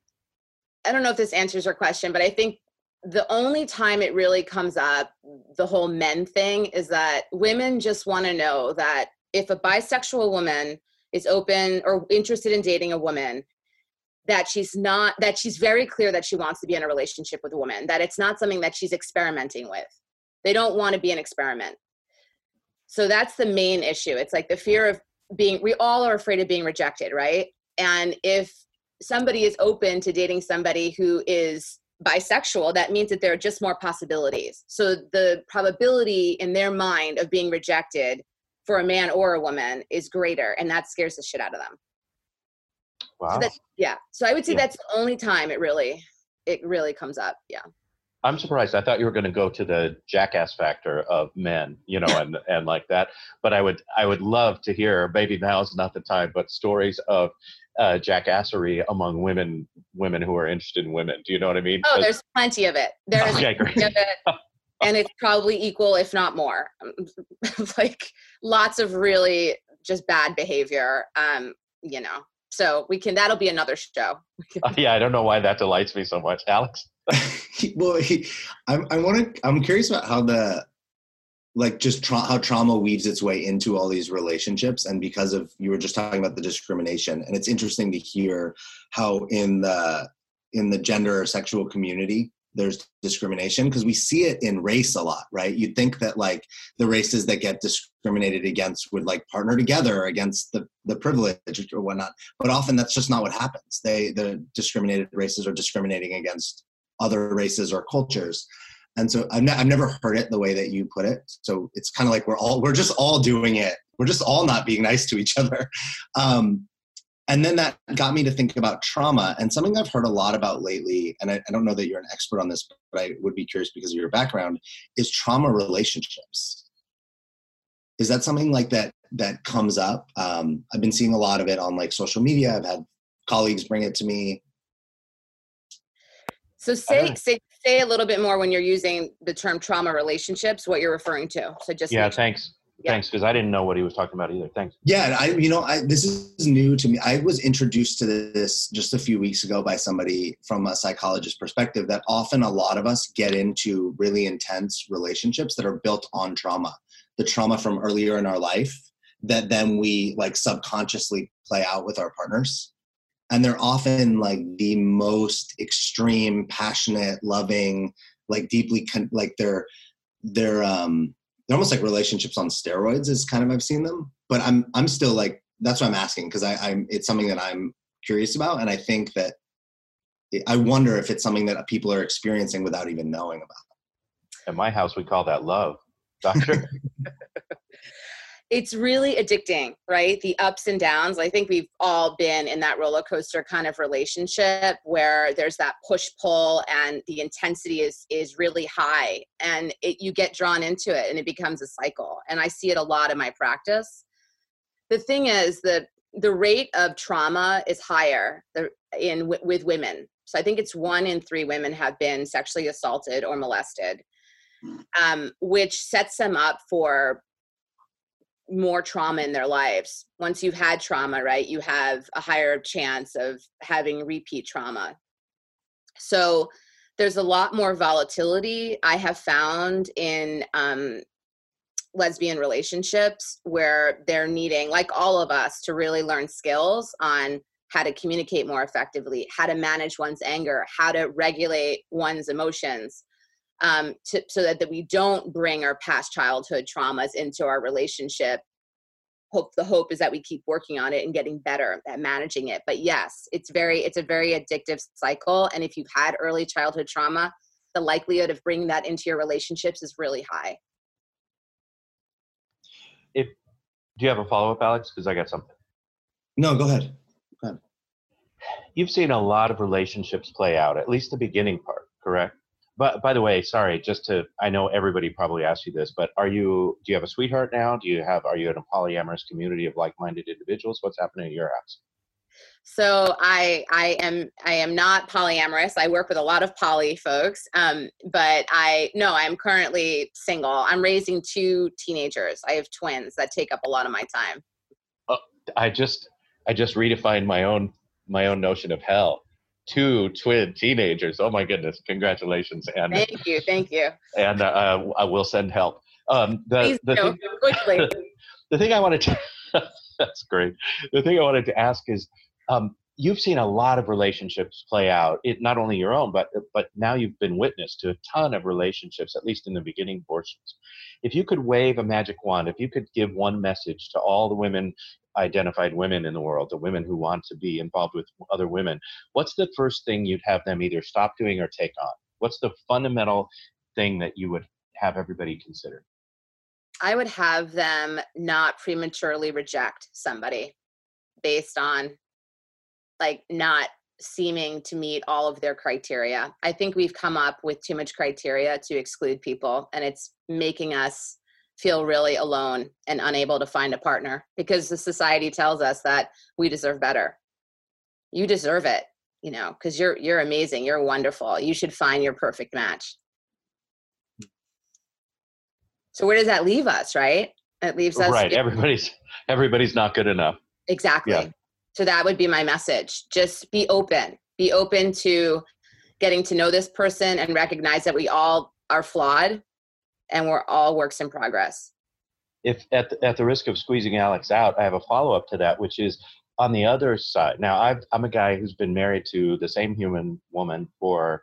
I don't know if this answers your question, but I think the only time it really comes up, the whole men thing, is that women just want to know that if a bisexual woman is open or interested in dating a woman, that she's not, that she's very clear that she wants to be in a relationship with a woman, that it's not something that she's experimenting with. They don't want to be an experiment. So that's the main issue. It's like the fear of being, we all are afraid of being rejected, right? And if somebody is open to dating somebody who is bisexual, that means that there are just more possibilities. So the probability in their mind of being rejected for a man or a woman is greater, and that scares the shit out of them. Wow. So yeah. So I would say yeah. that's the only time it really it really comes up. Yeah. I'm surprised. I thought you were going to go to the jackass factor of men, you know, and and like that. But I would I would love to hear. Maybe now is not the time, but stories of uh, jackassery among women women who are interested in women. Do you know what I mean? Oh, there's plenty of it. There is <laughs> Okay, plenty of it, and it's probably equal, if not more. <laughs> like lots of really just bad behavior. Um, you know. So we can. That'll be another show. <laughs> yeah, I don't know why that delights me so much, Alex. well, he, I'm I want to. I'm curious about how the like just tra- how trauma weaves its way into all these relationships and because of you were just talking about the discrimination and it's interesting to hear how in the in the gender or sexual community there's discrimination because we see it in race a lot right? You'd think that like the races that get discriminated against would like partner together against the the privilege or whatnot but often that's just not what happens. They the discriminated races are discriminating against other races or cultures and so I've, ne- I've never heard it the way that you put it. So it's kind of like we're all we're just all doing it. We're just all not being nice to each other. <laughs> Um, and then that got me to think about trauma and something i've heard a lot about lately and I, I don't know that you're an expert on this but i would be curious because of your background is trauma relationships. Is that something like that that comes up? Um, i've been seeing a lot of it on like social media. I've had colleagues bring it to me. So say say say a little bit more when you're using the term trauma relationships, what you're referring to. So just Yeah, thanks. Yeah. Thanks, because I didn't know what he was talking about either. Thanks. Yeah, I you know I this is new to me. I was introduced to this just a few weeks ago by somebody from a psychologist perspective that often a lot of us get into really intense relationships that are built on trauma. The trauma from earlier in our life that then we like subconsciously play out with our partners. And they're often like the most extreme, passionate, loving, like deeply con- like they're they're um they're almost like relationships on steroids is kind of I've seen them. But I'm I'm still like that's what I'm asking because I I'm it's something that I'm curious about and I think that I wonder if it's something that people are experiencing without even knowing about. At my house, we call that love, doctor. <laughs> <laughs> it's really addicting, right? The ups and downs. I think we've all been in that roller coaster kind of relationship where there's that push pull and the intensity is is really high and it, you get drawn into it and it becomes a cycle. And I see it a lot in my practice. The thing is that the rate of trauma is higher in with women. So I think it's one in three women have been sexually assaulted or molested, um, which sets them up for more trauma in their lives. Once you've had trauma, right, you have a higher chance of having repeat trauma. So there's a lot more volatility I have found in um, lesbian relationships where they're needing, like all of us, to really learn skills on how to communicate more effectively, how to manage one's anger, how to regulate one's emotions um, to, so that, that we don't bring our past childhood traumas into our relationship. Hope the hope is that we keep working on it and getting better at managing it. But yes, it's very it's a very addictive cycle. And if you've had early childhood trauma, the likelihood of bringing that into your relationships is really high. if do you have a follow up, Alex? Because I got something. No, go ahead. You've seen a lot of relationships play out, at least the beginning part, correct? But by the way, sorry, just to I know everybody probably asked you this, but are you do you have a sweetheart now? Do you have are you in a polyamorous community of like minded individuals? What's happening at your house? So I I am I am not polyamorous. I work with a lot of poly folks, um, but I no, I'm currently single. I'm raising two teenagers. I have twins that take up a lot of my time. I just I just redefined my own my own notion of hell. Two twin teenagers. Oh my goodness! Congratulations, and Thank you, thank you. and uh, I will send help. Um, the Please the thing, quickly. <laughs> the thing I wanted to <laughs> that's great. The thing I wanted to ask is, um, you've seen a lot of relationships play out. It not only your own, but but now you've been witness to a ton of relationships, at least in the beginning portions. If you could wave a magic wand, if you could give one message to all the women, identified women in the world, the women who want to be involved with other women, what's the first thing you'd have them either stop doing or take on? What's the fundamental thing that you would have everybody consider? I would have them not prematurely reject somebody based on like not seeming to meet all of their criteria. I think we've come up with too much criteria to exclude people, and it's making us feel really alone and unable to find a partner because the society tells us that we deserve better. You deserve it, you know, because you're you're amazing, you're wonderful. You should find your perfect match. So where does that leave us, right? It leaves us right. Everybody's <laughs> everybody's not good enough. Exactly. Yeah. So that would be my message. Just be open. Be open to getting to know this person and recognize that we all are flawed and we're all works in progress. If at the, at the risk of squeezing Alex out, I have a follow up to that, which is on the other side. Now, I've, I'm a guy who's been married to the same human woman for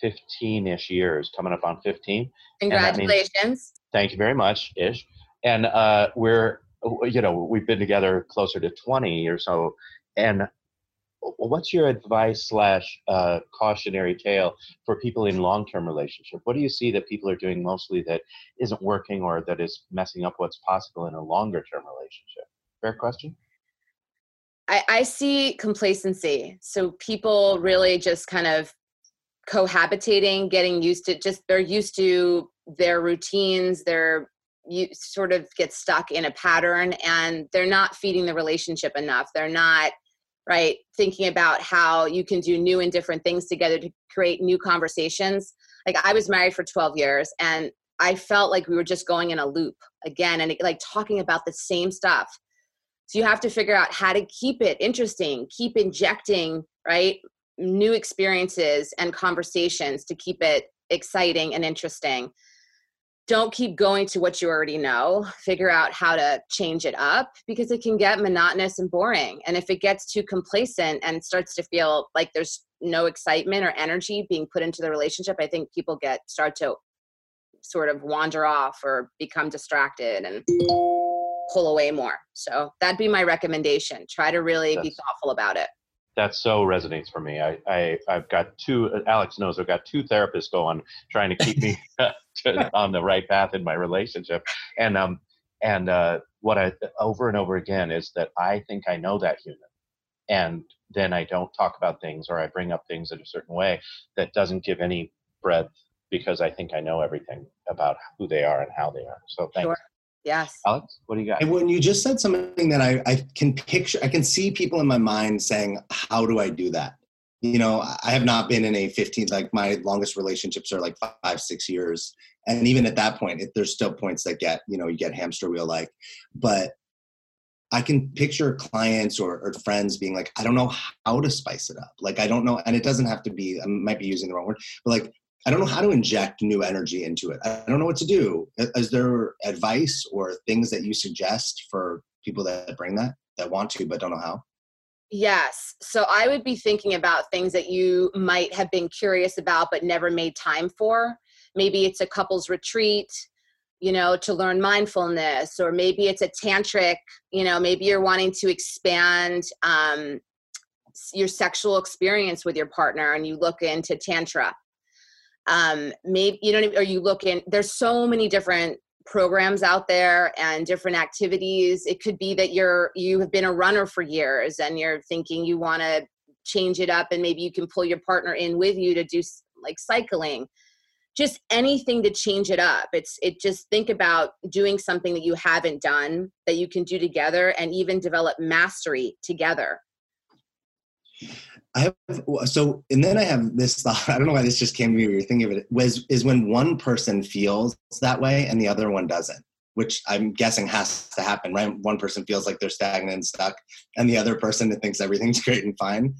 15 ish years, coming up on 15. Congratulations. Means, thank you very much, ish. And uh, we're you know we've been together closer to 20 or so and what's your advice slash uh, cautionary tale for people in long-term relationship? What do you see that people are doing mostly that isn't working or that is messing up what's possible in a longer term relationship? Fair question? I, I see complacency. So people really just kind of cohabitating getting used to just they're used to their routines their you sort of get stuck in a pattern and they're not feeding the relationship enough. They're not right thinking about how you can do new and different things together to create new conversations. Like i was married for 12 years and i felt like we were just going in a loop again and like talking about the same stuff. So you have to figure out how to keep it interesting keep injecting right new experiences and conversations to keep it exciting and interesting don't keep going to what you already know. Figure out how to change it up because it can get monotonous and boring. And if it gets too complacent and starts to feel like there's no excitement or energy being put into the relationship, I think people get start to sort of wander off or become distracted and pull away more. So that'd be my recommendation. Try to really That's- be thoughtful about it that so resonates for me. I, I I've got two. Alex knows I've got two therapists going trying to keep me <laughs> <laughs> to, on the right path in my relationship, and um and uh, what I over and over again is that I think I know that human, and then I don't talk about things or I bring up things in a certain way that doesn't give any breadth because I think I know everything about who they are and how they are. So thanks. Sure. Yes. Alex, what do you got? And when you just said something that I, I can picture, I can see people in my mind saying, How do I do that? You know, I have not been in a 15, like my longest relationships are like five, six years. And even at that point, it, there's still points that get, you know, you get hamster wheel like. But I can picture clients or, or, friends being like, I don't know how to spice it up. Like, I don't know. And it doesn't have to be, I might be using the wrong word, but like, I don't know how to inject new energy into it. I don't know what to do. Is there advice or things that you suggest for people that bring that, that want to, but don't know how? Yes. So I would be thinking about things that you might have been curious about, but never made time for. Maybe it's a couples retreat, you know, to learn mindfulness, or maybe it's a tantric, you know, maybe you're wanting to expand um, your sexual experience with your partner and you look into tantra um maybe you know or you look in there's so many different programs out there and different activities. It could be that you're you have been a runner for years and you're thinking you want to change it up and maybe you can pull your partner in with you to do like cycling. Just anything to change it up. It's it just think about doing something that you haven't done that you can do together and even develop mastery together I have so, and then I have this thought. <laughs> I don't know why this just came to me. You're thinking of it, was is when one person feels that way and the other one doesn't, which I'm guessing has to happen, right? One person feels like they're stagnant and stuck, and the other person that thinks everything's <laughs> great and fine.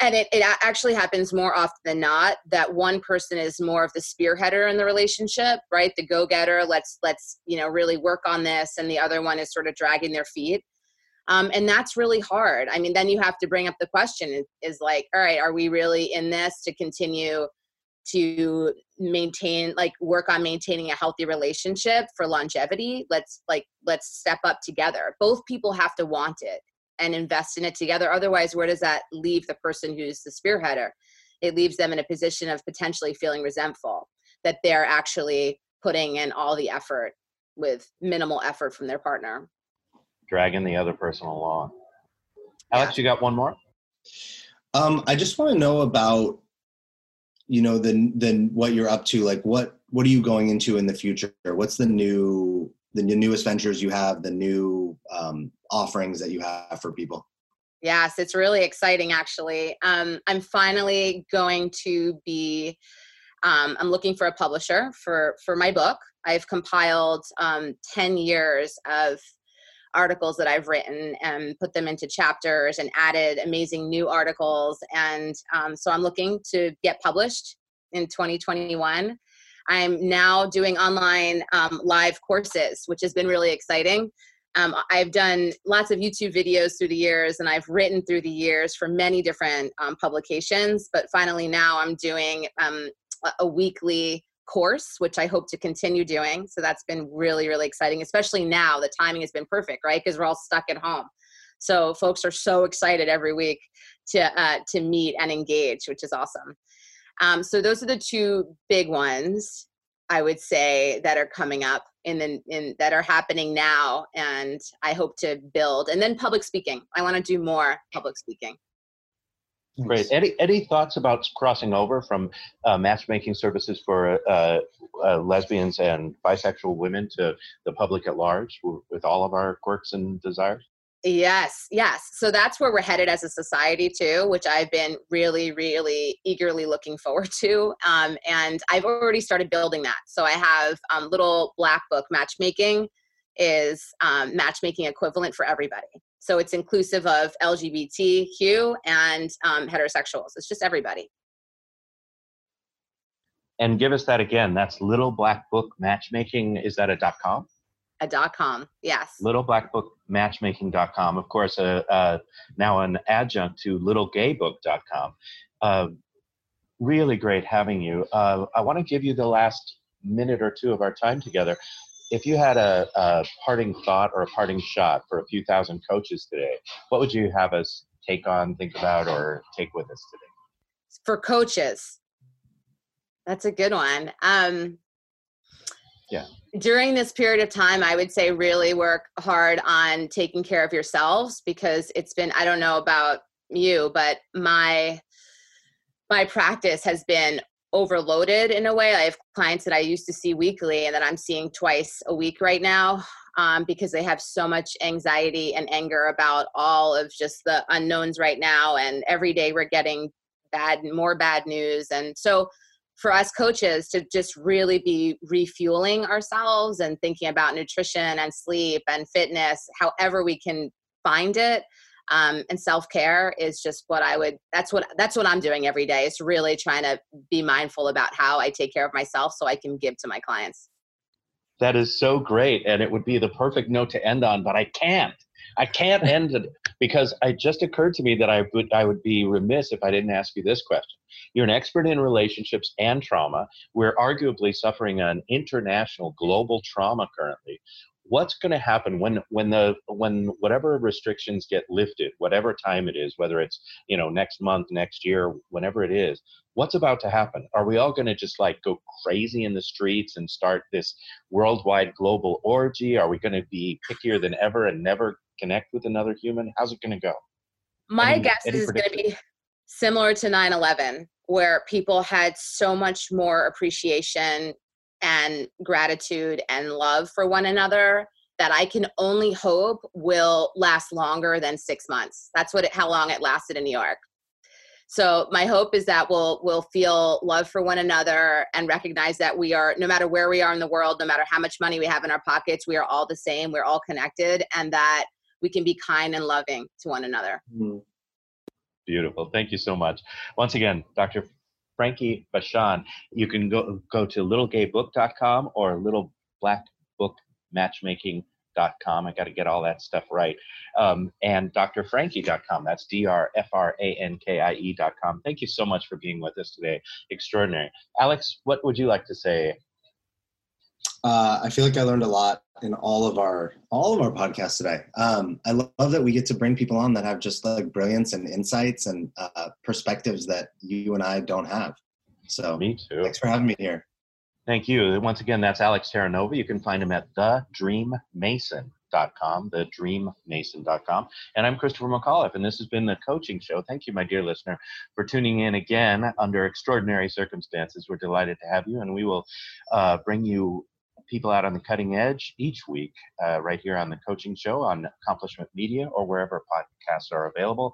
And it, it actually happens more often than not that one person is more of the spearheader in the relationship, right? The go-getter. Let's let's you know really work on this, and the other one is sort of dragging their feet um, and that's really hard. I mean then you have to bring up the question is like all right are we really in this to continue to maintain like work on maintaining a healthy relationship for longevity? Let's like let's step up together. Both people have to want it and invest in it together. Otherwise where does that leave the person who's the spearheader? It leaves them in a position of potentially feeling resentful that they're actually putting in all the effort with minimal effort from their partner dragging the other person along. Alex, you got one more? Um, I just want to know about, you know, the then what you're up to. Like, what what are you going into in the future? What's the new the newest ventures you have? The new um, offerings that you have for people? Yes, it's really exciting. Actually, um, I'm finally going to be. Um, I'm looking for a publisher for for my book. I've compiled um, ten years of articles that I've written and put them into chapters and added amazing new articles. And um, so I'm looking to get published in 2021. I'm now doing online um, live courses, which has been really exciting. Um, I've done lots of YouTube videos through the years, and I've written through the years for many different um, publications. But finally, now I'm doing um, a weekly course, which I hope to continue doing. So that's been really, really exciting, especially now. The timing has been perfect, right? Because we're all stuck at home. So folks are so excited every week to uh, to meet and engage, which is awesome. Um, so those are the two big ones I would say that are coming up in the in that are happening now, and I hope to build. And then public speaking. I want to do more public speaking. Great. Any any thoughts about crossing over from uh, matchmaking services for uh, uh, lesbians and bisexual women to the public at large with all of our quirks and desires? Yes, yes. So that's where we're headed as a society too, which I've been really, really eagerly looking forward to. Um, and I've already started building that. So I have um, little black book matchmaking is um, matchmaking equivalent for everybody. So it's inclusive of LGBTQ and um, heterosexuals. It's just everybody. And give us that again. That's Little Black Book Matchmaking. Is that a dot com? A dot com, yes. Little Black Book Matchmaking.com. Of course, uh, uh, now an adjunct to littlegaybook.com. Uh, really great having you. Uh, I want to give you the last minute or two of our time together if you had a, a, parting thought or a parting shot for a few thousand coaches today, what would you have us take on, think about, or take with us today? For coaches, that's a good one. Um, yeah. During this period of time, I would say really work hard on taking care of yourselves because it's been, I don't know about you, but my my practice has been overloaded in a way. I have clients that I used to see weekly and that I'm seeing twice a week right now um, because they have so much anxiety and anger about all of just the unknowns right now. And every day we're getting bad, more bad news. And so for us coaches to just really be refueling ourselves and thinking about nutrition and sleep and fitness, however we can find it um, and self-care is just what i would that's what that's what i'm doing every day is really trying to be mindful about how i take care of myself so i can give to my clients. That is so great and it would be the perfect note to end on but i can't. I can't end it because it just occurred to me that i would i would be remiss if i didn't ask you this question. You're an expert in relationships and trauma. We're arguably suffering an international global trauma currently what's going to happen when when the when whatever restrictions get lifted whatever time it is whether it's you know next month next year whenever it is what's about to happen? Are we all going to just like go crazy in the streets and start this worldwide global orgy? Are we going to be pickier than ever and never connect with another human? How's it going to go my any, guess any is going to be similar to 9-11 where people had so much more appreciation and gratitude and love for one another that I can only hope will last longer than six months. That's what it, how long it lasted in New York. So my hope is that we'll we'll feel love for one another and recognize that we are no matter where we are in the world, no matter how much money we have in our pockets, we are all the same. We're all connected, and that we can be kind and loving to one another. Mm-hmm. Beautiful. Thank you so much. Once again, Dr. Frankie Bashan. You can go go to littlegaybook.com or littleblackbookmatchmaking.com. I got to get all that stuff right. Um, and drfrankie.com. That's D R F R A N K I E.com. Thank you so much for being with us today. Extraordinary. Alex, what would you like to say uh, I feel like I learned a lot in all of our all of our podcasts today. Um, I love that we get to bring people on that have just like brilliance and insights and uh, perspectives that you and I don't have. So me too. Thanks for having me here. Thank you. Once again, that's Alex Terranova. You can find him at thedreammason.com thedreammason.com, thedreammason.com. And I'm Christopher McAuliffe, and this has been the coaching show. Thank you, my dear listener, for tuning in again under extraordinary circumstances. We're delighted to have you, and we will uh, bring you people out on the cutting edge each week, uh, right here on the coaching show on Accomplishment Media or wherever podcasts are available.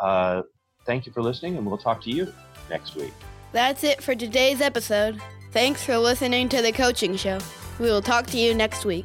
Uh, thank you for listening, and we'll talk to you next week. That's it for today's episode. Thanks for listening to the coaching show. We will talk to you next week.